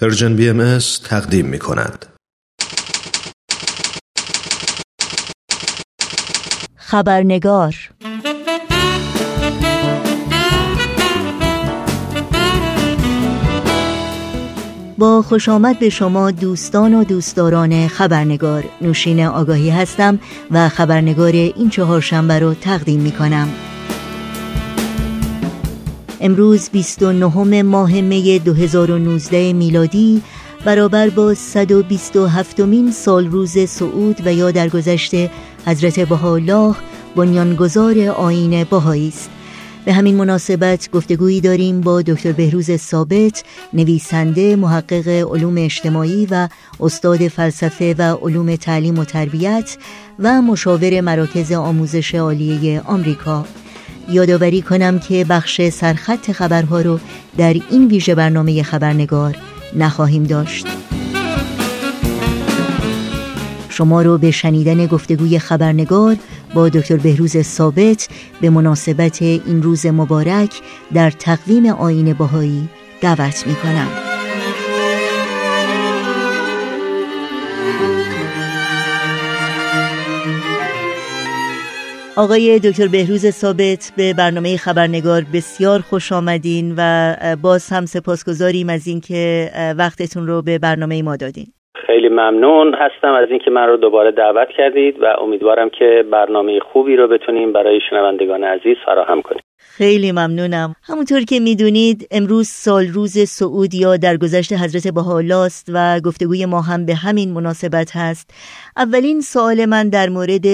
پرژن بی ام تقدیم می کند. خبرنگار با خوش آمد به شما دوستان و دوستداران خبرنگار نوشین آگاهی هستم و خبرنگار این چهارشنبه رو تقدیم می کنم. امروز 29 ماه می 2019 میلادی برابر با 127 مین سال روز سعود و یا درگذشته حضرت بهاءالله بنیانگذار آین بهایی است. به همین مناسبت گفتگویی داریم با دکتر بهروز ثابت نویسنده محقق علوم اجتماعی و استاد فلسفه و علوم تعلیم و تربیت و مشاور مراکز آموزش عالیه آمریکا. یادآوری کنم که بخش سرخط خبرها رو در این ویژه برنامه خبرنگار نخواهیم داشت شما رو به شنیدن گفتگوی خبرنگار با دکتر بهروز ثابت به مناسبت این روز مبارک در تقویم آین باهایی دعوت می کنم. آقای دکتر بهروز ثابت به برنامه خبرنگار بسیار خوش آمدین و باز هم سپاسگزاریم از اینکه وقتتون رو به برنامه ما دادین. خیلی ممنون هستم از اینکه من رو دوباره دعوت کردید و امیدوارم که برنامه خوبی رو بتونیم برای شنوندگان عزیز فراهم کنیم. خیلی ممنونم. همونطور که می‌دونید امروز سال روز سعود یا درگذشت حضرت بهاءالله و گفتگوی ما هم به همین مناسبت هست. اولین سوال من در مورد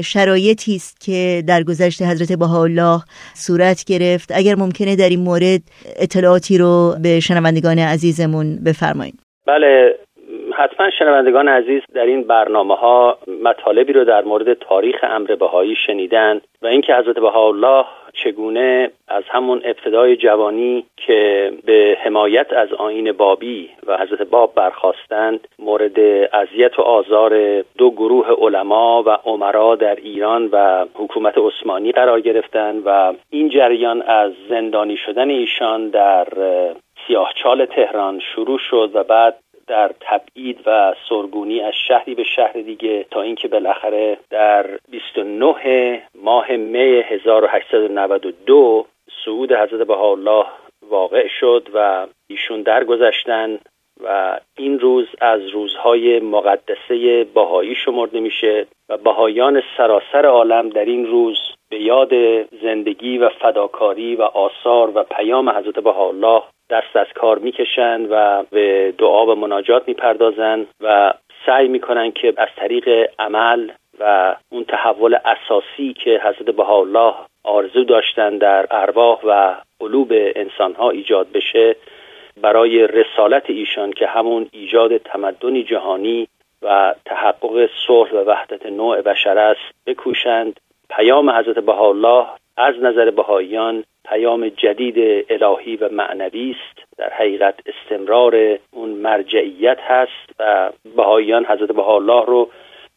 شرایطی است که درگذشت حضرت بهاءالله صورت گرفت. اگر ممکنه در این مورد اطلاعاتی رو به شنوندگان عزیزمون بفرمایید. بله حتما شنوندگان عزیز در این برنامه ها مطالبی رو در مورد تاریخ امر بهایی شنیدن و اینکه حضرت بهاءالله چگونه از همون ابتدای جوانی که به حمایت از آین بابی و حضرت باب برخواستند مورد اذیت و آزار دو گروه علما و عمرا در ایران و حکومت عثمانی قرار گرفتند و این جریان از زندانی شدن ایشان در سیاهچال تهران شروع شد و بعد در تبعید و سرگونی از شهری به شهر دیگه تا اینکه بالاخره در 29 ماه می 1892 صعود حضرت بهاءالله واقع شد و ایشون درگذشتن و این روز از روزهای مقدسه باهایی شمرده میشه و باهایان سراسر عالم در این روز به یاد زندگی و فداکاری و آثار و پیام حضرت بهاءالله دست از کار می‌کشند و به دعا و مناجات می‌پردازند و سعی می‌کنن که از طریق عمل و اون تحول اساسی که حضرت بهاءالله آرزو داشتن در ارواح و قلوب انسانها ایجاد بشه برای رسالت ایشان که همون ایجاد تمدنی جهانی و تحقق صلح و وحدت نوع بشر است بکوشند. پیام حضرت بهاءالله از نظر بهاییان پیام جدید الهی و معنوی است. در حقیقت استمرار اون مرجعیت هست و بهاییان حضرت بهاءالله رو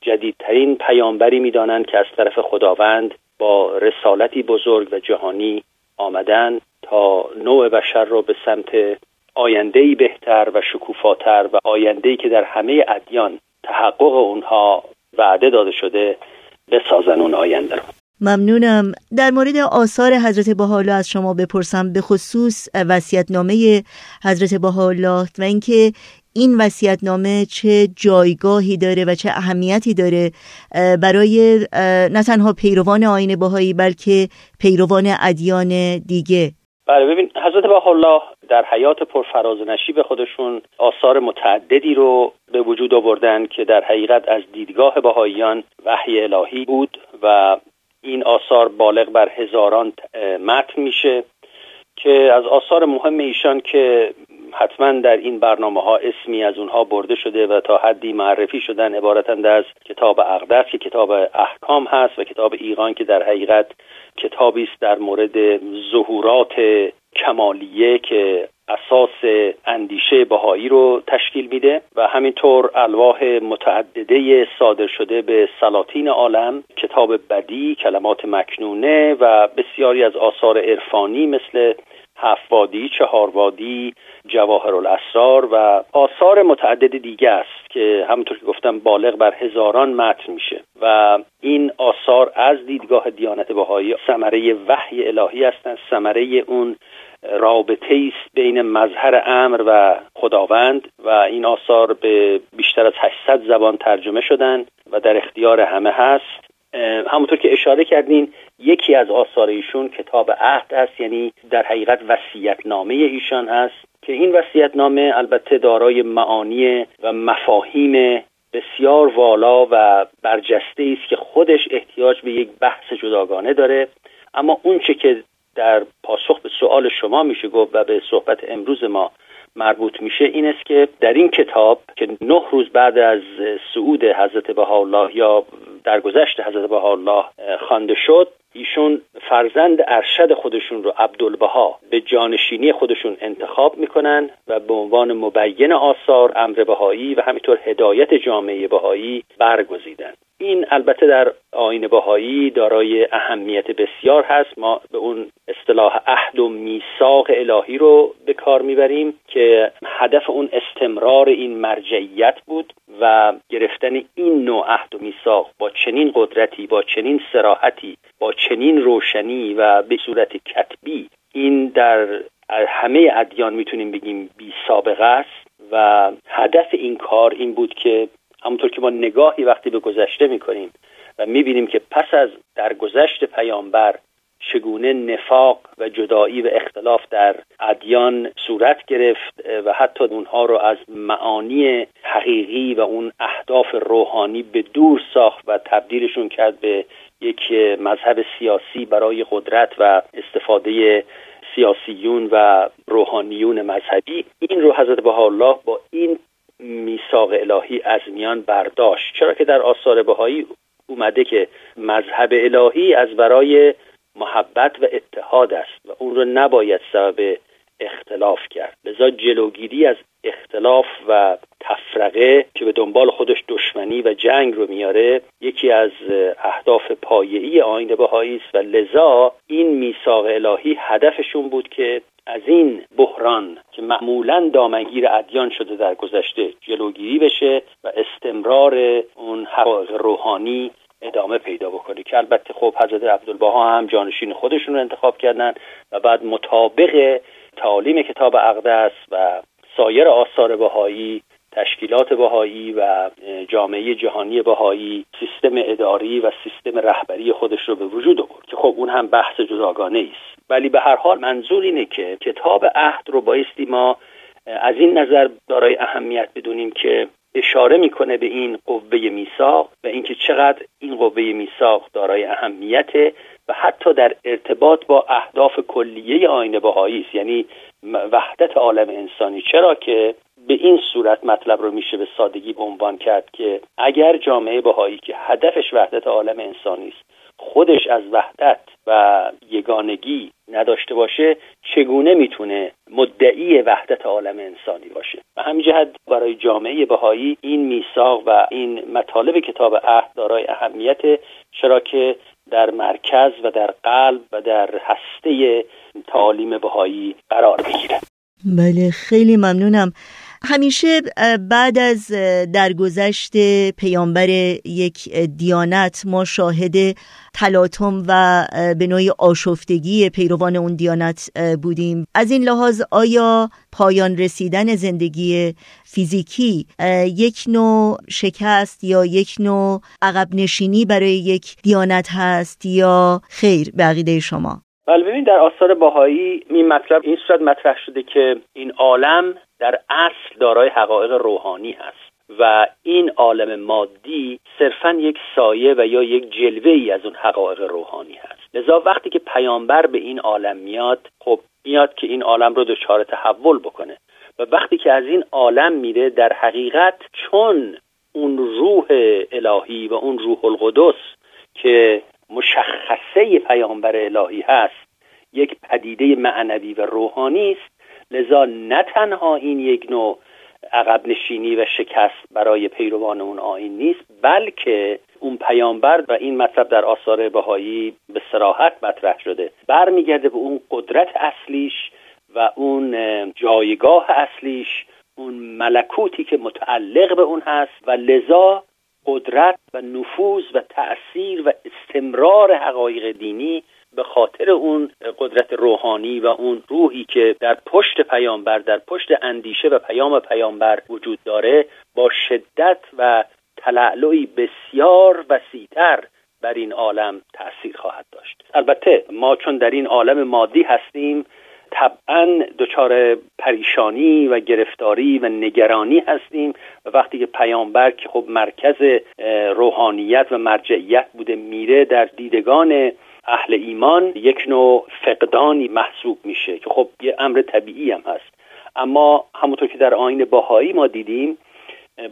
جدیدترین پیامبری می‌دانند که از طرف خداوند با رسالتی بزرگ و جهانی آمدن تا نوع بشر رو به سمت آیندهی بهتر و شکوفاتر و آیندهی که در همه ادیان تحقق اونها وعده داده شده بسازن اون آینده رو. ممنونم. در مورد آثار حضرت بهاءالله از شما بپرسم به خصوص وصیت‌نامه حضرت بهاءالله و اینکه این وصیت‌نامه چه جایگاهی داره و چه اهمیتی داره برای نه تنها پیروان آین بهایی بلکه پیروان ادیان دیگه. بله ببین حضرت بهاءالله در حیات پرفراز و نشیب خودشون آثار متعددی رو به وجود آوردن که در حقیقت از دیدگاه بهاییان وحی الهی بود و این آثار بالغ بر هزاران متن میشه که از آثار مهم ایشان که حتما در این برنامه ها اسمی از اونها برده شده و تا حدی معرفی شدن عبارتند از کتاب اقدس که کتاب احکام هست و کتاب ایران که در حقیقت کتابی است در مورد ظهورات کمالیه که اساس اندیشه بهایی رو تشکیل میده و همینطور الواح متعدده صادر شده به سلاطین عالم کتاب بدی کلمات مکنونه و بسیاری از آثار عرفانی مثل هفت وادی چهار وادی جواهر الاسرار و آثار متعدد دیگه است که همونطور که گفتم بالغ بر هزاران متن میشه و این آثار از دیدگاه دیانت بهایی ثمره وحی الهی هستند ثمره اون رابطه است بین مظهر امر و خداوند و این آثار به بیشتر از 800 زبان ترجمه شدن و در اختیار همه هست. همونطور که اشاره کردین یکی از آثار ایشون کتاب عهد است یعنی در حقیقت وصیت نامه ایشان هست که این وصیت نامه البته دارای معانی و مفاهیم بسیار والا و برجسته است که خودش احتیاج به یک بحث جداگانه داره. اما اونچه که در پاسخ به سوال شما میشه گفت و به صحبت امروز ما مربوط میشه این است که در این کتاب که نه روز بعد از صعود حضرت بهاءالله یا درگذشت حضرت بهاءالله خوانده شد ایشون فرزند ارشد خودشون رو عبدالبها به جانشینی خودشون انتخاب می‌کنن و به عنوان مبین آثار امر بهایی و همینطور هدایت جامعه بهایی برگزیدن. این البته در آین بهایی دارای اهمیت بسیار هست. ما به اون اصطلاح عهد و میثاق الهی رو به کار می‌بریم که هدف اون استمرار این مرجعیت بود و گرفتن این نوع عهد و میثاق با چنین قدرتی با چنین سراحتی با چنین روشنی و به صورت کتبی این در همه ادیان می‌تونیم بگیم بی سابقه است. و هدف این کار این بود که همونطور که ما نگاهی وقتی به گذشته می‌کنیم و می‌بینیم که پس از درگذشت پیامبر چگونه نفاق و جدایی و اختلاف در ادیان صورت گرفت و حتی اونها رو از معانی حقیقی و اون اهداف روحانی به دور ساخت و تبدیلشون کرد به یک مذهب سیاسی برای قدرت و استفاده سیاسیون و روحانیون مذهبی. این رو حضرت بهاءالله با این میثاق الهی از میان برداشت. چرا که در آثار بهایی اومده که مذهب الهی از برای محبت و اتحاد است و اون رو نباید سبب اختلاف کرد. لذا جلوگیری از اختلاف و تفرقه که به دنبال خودش دشمنی و جنگ رو میاره یکی از اهداف پایه‌ای آین بهایی است و لذا این میثاق الهی هدفشون بود که از این بحران که معمولا دامنگیر ادیان شده در گذشته جلوگیری بشه و استمرار اون حقایق روحانی ادامه پیدا بکنه. که البته خب حضرت عبدالبها هم جانشین خودشون رو انتخاب کردن و بعد مطابق تعالیم کتاب اقدس و سایر آثار بهایی تشکیلات بهایی و جامعه جهانی بهایی سیستم اداری و سیستم رهبری خودش رو به وجود آورد که خب اون هم بحث جداگانه است ولی به هر حال منظور اینه که کتاب عهد رو بایستی ما از این نظر دارای اهمیت بدونیم که اشاره می‌کنه به این قوه میثاق و اینکه چقدر این قوه میثاق دارای اهمیت و حتی در ارتباط با اهداف کلیه آینه بهایی است. یعنی وحدت عالم انسانی. چرا که به این صورت مطلب رو میشه به سادگی عنوان کرد که اگر جامعه بهایی که هدفش وحدت عالم انسانی است خودش از وحدت و یگانگی نداشته باشه چگونه می‌تونه مدعی وحدت عالم انسانی باشه؟ و همین جهت برای جامعه بهایی این میثاق و این مطالب کتاب عهد دارای اهمیت چرا که در مرکز و در قلب و در هسته تعالیم بهایی قرار بگیره بله خیلی ممنونم. همیشه بعد از درگذشت پیامبر یک دیانت ما شاهد تلاطم و به نوعی آشفتگی پیروان اون دیانت بودیم. از این لحاظ آیا پایان رسیدن زندگی فیزیکی یک نوع شکست یا یک نوع عقب نشینی برای یک دیانت هست یا خیر به عقیده شما؟ بله ببین در آثار باهایی این مطلب این صورت مطرح شده که این عالم در اصل دارای حقایق روحانی هست و این عالم مادی صرفا یک سایه و یا یک جلوه ای از اون حقایق روحانی هست. لذا وقتی که پیامبر به این عالم میاد خب میاد که این عالم رو دچار تحول بکنه. و وقتی که از این عالم میره در حقیقت چون اون روح الهی و اون روح القدس که مشخصه پیامبر الهی هست یک پدیده معنوی و روحانی است. لذا نه تنها این یک نوع عقب نشینی و شکست برای پیروان اون آین نیست بلکه اون پیامبر و این مطلب در آثار بهایی به سراحت مطرح شده. برمیگرده به اون قدرت اصلیش و اون جایگاه اصلیش اون ملکوتی که متعلق به اون هست. و لذا قدرت و نفوذ و تأثیر و استمرار حقایق دینی به خاطر اون قدرت روحانی و اون روحی که در پشت پیامبر در پشت اندیشه و پیام پیامبر وجود داره با شدت و تلعلوی بسیار وسیعتر بر این عالم تأثیر خواهد داشت. البته ما چون در این عالم مادی هستیم طبعا دچار پریشانی و گرفتاری و نگرانی هستیم و وقتی که پیامبر که خب مرکز روحانیت و مرجعیت بوده میره در دیدگان اهل ایمان یک نوع فقدانی محسوب میشه که خب یه امر طبیعی هم هست. اما همونطور که در آین باهایی ما دیدیم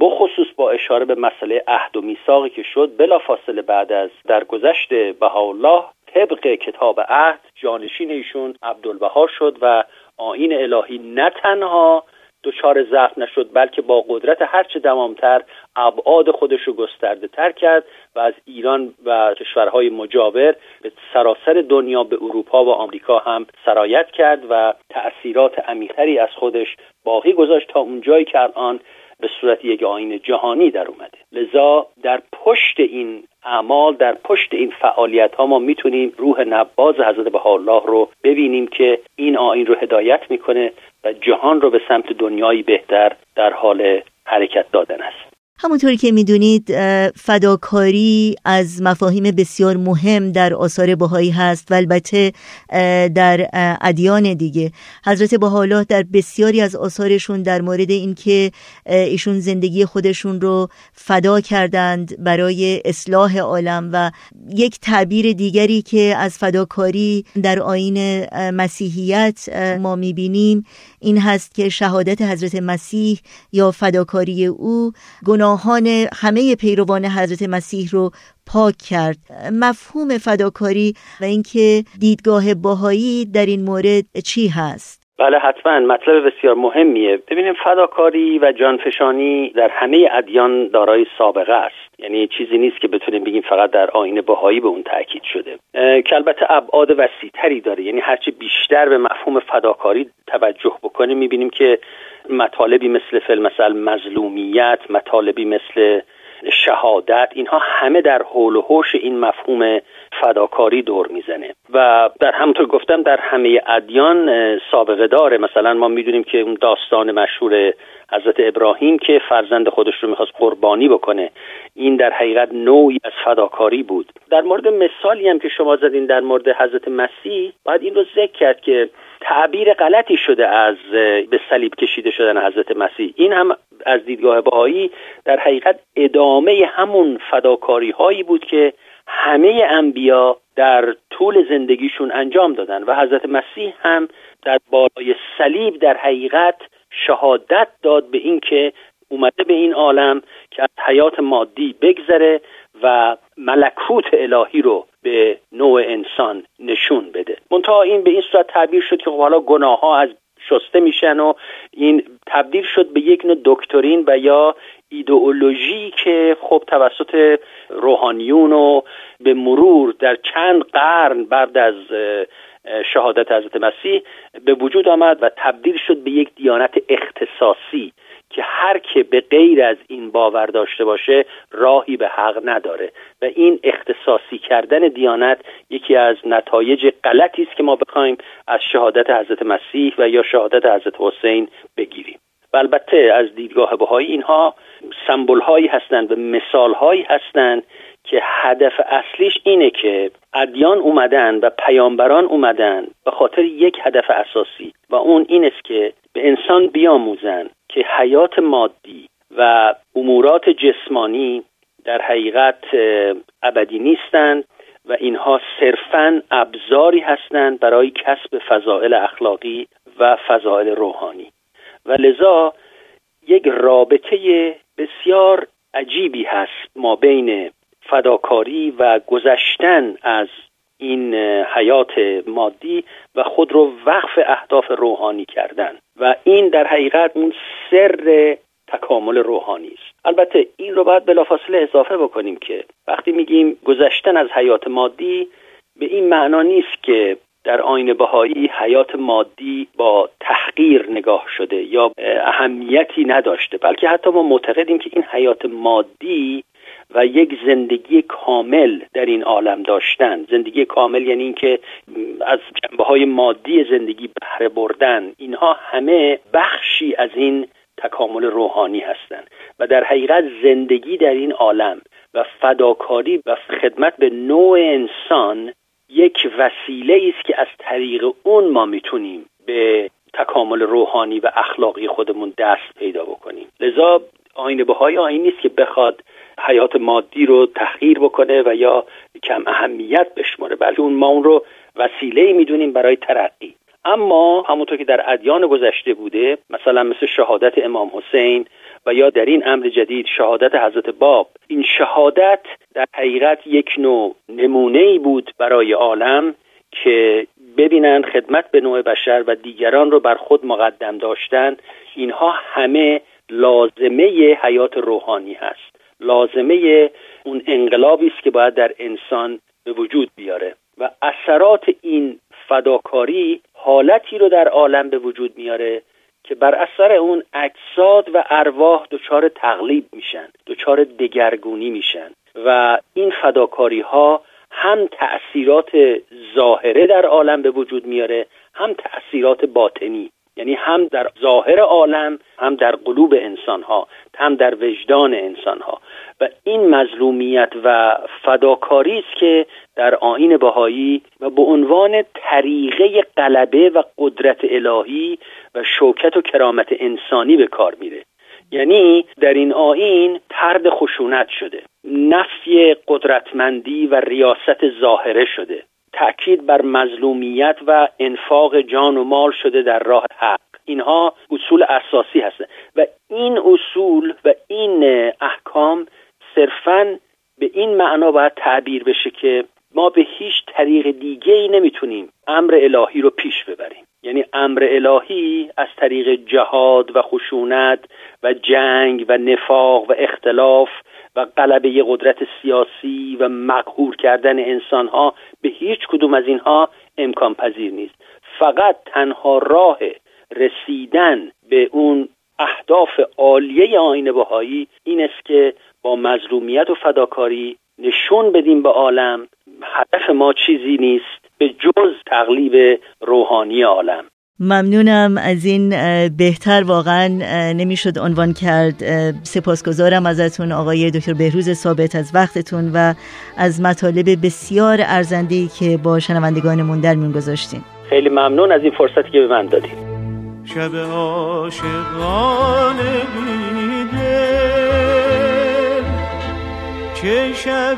بخصوص با اشاره به مسئله عهد و میثاقی که شد بلافاصله بعد از درگذشت بهاءالله طبق کتاب عهد جانشین ایشون عبدالبها شد و آین الهی نه تنها دچار ضعف نشد بلکه با قدرت هرچه دوامتر ابعاد خودش رو گسترده تر کرد و از ایران و کشورهای مجاور به سراسر دنیا به اروپا و آمریکا هم سرایت کرد و تأثیرات عمیقتری از خودش باقی گذاشت تا اونجایی که الان به صورت یک آین جهانی در اومده. لذا در پشت این اعمال در پشت این فعالیت ها ما می‌تونیم روح نباز حضرت الله رو ببینیم که این آین رو هدایت می‌کنه و جهان رو به سمت دنیایی بهتر در حال حرکت دادن است. همونطوری که می‌دونید فداکاری از مفاهیم بسیار مهم در آثار بهایی هست و البته در ادیان دیگه. حضرت بهاءالله در بسیاری از آثارشون در مورد اینکه ایشون زندگی خودشون رو فدا کردند برای اصلاح عالم و یک تعبیر دیگری که از فداکاری در آین مسیحیت ما می‌بینیم این هست که شهادت حضرت مسیح یا فداکاری او گناهان همه پیروان حضرت مسیح رو پاک کرد. مفهوم فداکاری و اینکه دیدگاه باهایی در این مورد چی هست؟ بله حتما. مطلب بسیار مهمیه. ببینیم فداکاری و جانفشانی در همه ادیان دارای سابقه است. یعنی چیزی نیست که بتونیم بگیم فقط در آین بهایی به اون تاکید شده. که البته ابعاد وسیعتری داره. یعنی هرچی بیشتر به مفهوم فداکاری توجه بکنیم می‌بینیم که مطالبی مثل فیلم مثل مظلومیت مطالبی مثل شهادت اینها همه در حول و حوش این مفهوم فداکاری دور می‌زنه. و در همونطور گفتم در همه ادیان سابقه داره. مثلا ما می‌دونیم که اون داستان مشهور حضرت ابراهیم که فرزند خودش رو می‌خواست قربانی بکنه این در حقیقت نوعی از فداکاری بود. در مورد مثالی هم که شما زدین در مورد حضرت مسیح باید این رو ذکر کرد که تعبیر غلطی شده از به صلیب کشیده شدن حضرت مسیح. این هم از دیدگاه بهایی در حقیقت ادامه همون فداکاری هایی بود که همه انبیا در طول زندگیشون انجام دادن و حضرت مسیح هم در بالای صلیب در حقیقت شهادت داد به اینکه اومده به این عالم که از حیات مادی بگذره و ملکوت الهی رو به نوع انسان نشون بده. منتها این به این صورت تعبیر شد که خب حالا گناه ها از شسته میشن و این تبدیل شد به یک نوع دکترین و یا ایدئولوژی که خب توسط روحانیون و به مرور در چند قرن بعد از شهادت حضرت مسیح به وجود آمد و تبدیل شد به یک دیانت اختصاصی. که هر که به غیر از این باور داشته باشه راهی به حق نداره. و این اختصاصی کردن دیانت یکی از نتایج غلطی است که ما بخوایم از شهادت حضرت مسیح و یا شهادت حضرت حسین بگیریم. و البته از دیدگاه بهایی اینها سمبل هایی هستند و مثال هایی هستند که هدف اصلیش اینه که ادیان اومدن و پیامبران اومدن به خاطر یک هدف اساسی و اون این است که به انسان بیاموزن که حیات مادی و امورات جسمانی در حقیقت ابدی نیستند و اینها صرفا ابزاری هستند برای کسب فضائل اخلاقی و فضائل روحانی. و لذا یک رابطه بسیار عجیبی هست ما بین فداکاری و گذشتن از این حیات مادی و خود رو وقف اهداف روحانی کردن. و این در حقیقت اون سر تکامل روحانی است. البته این رو باید بلافاصله اضافه بکنیم که وقتی میگیم گذشتن از حیات مادی به این معنا نیست که در آین بهایی حیات مادی با تحقیر نگاه شده یا اهمیتی نداشته بلکه حتی ما معتقدیم که این حیات مادی و یک زندگی کامل در این عالم داشتن. زندگی کامل یعنی اینکه از جنبه های مادی زندگی بهره بردن. اینها همه بخشی از این تکامل روحانی هستند و در حقیقت زندگی در این عالم و فداکاری و خدمت به نوع انسان یک وسیله است که از طریق اون ما می‌تونیم به تکامل روحانی و اخلاقی خودمون دست پیدا بکنیم. لذا آین بهای آین نیست که بخواد حیات مادی رو تحقیر بکنه و یا کم اهمیت بشماره. بلکه اون ما اون رو وسیله می‌دونیم برای ترقی. اما همونطور که در ادیان گذشته بوده مثلا مثل شهادت امام حسین و یا در این امر جدید شهادت حضرت باب این شهادت در حقیقت یک نوع نمونه ای بود برای عالم که ببینن خدمت به نوع بشر و دیگران رو بر خود مقدم داشتن. اینها همه لازمه حیات روحانی هست. لازمه اون انقلابی است که باید در انسان به وجود بیاره. و اثرات این فداکاری حالتی رو در عالم به وجود میاره که بر اثر اون اجساد و ارواح دچار تقلیب میشن دچار دگرگونی میشن. و این فداکاری ها هم تأثیرات ظاهره در عالم به وجود میاره هم تأثیرات باطنی. یعنی هم در ظاهر عالم هم در قلوب انسان ها هم در وجدان انسان ها و این مظلومیت و فداکاری است که در آین بهایی و به عنوان طریقه غلبه و قدرت الهی و شوکت و کرامت انسانی به کار میره. یعنی در این آین ترد خشونت شده نفی قدرتمندی و ریاست ظاهره شده. تأکید بر مظلومیت و انفاق جان و مال شده در راه حق. اینها اصول اساسی هستند و این اصول و این احکام صرفا به این معنا باید تعبیر بشه که ما به هیچ طریق دیگه ای نمی‌تونیم امر الهی رو پیش ببریم. یعنی امر الهی از طریق جهاد و خشونت و جنگ و نفاق و اختلاف و غلبه قدرت سیاسی و مقهور کردن انسانها به هیچ کدوم از اینها امکان پذیر نیست. فقط تنها راه رسیدن به اون اهداف عالیه آین بهایی این است که با مظلومیت و فداکاری نشون بدیم به عالم هدف ما چیزی نیست به جز تقلیب روحانی عالم. ممنونم. از این بهتر واقعا نمی‌شد عنوان کرد. سپاسگزارم ازتون آقای دکتر بهروز ثابت از وقتتون و از مطالب بسیار ارزندهی که با شنوندگانمون در میون گذاشتین. خیلی ممنون از این فرصتی که به من دادید شب عاشقانه چه شب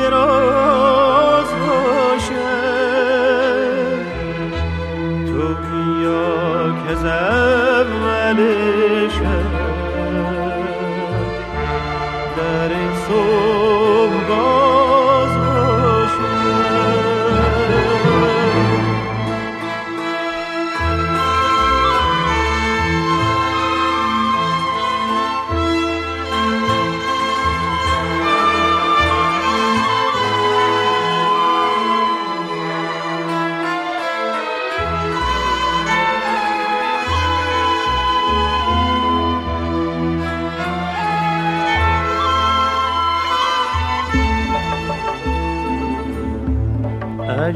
دراز باشه که زمل شب در صبح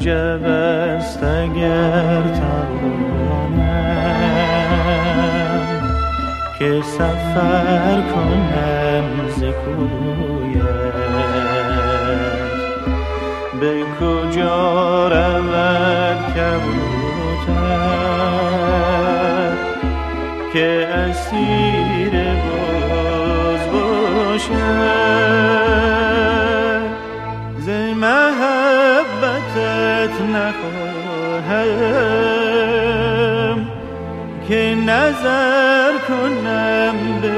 عجب است اگر توانم که سفر کنم ز به کجا رود کبوتر که اسیر باز باشد؟ نخواهم که نظر کنم به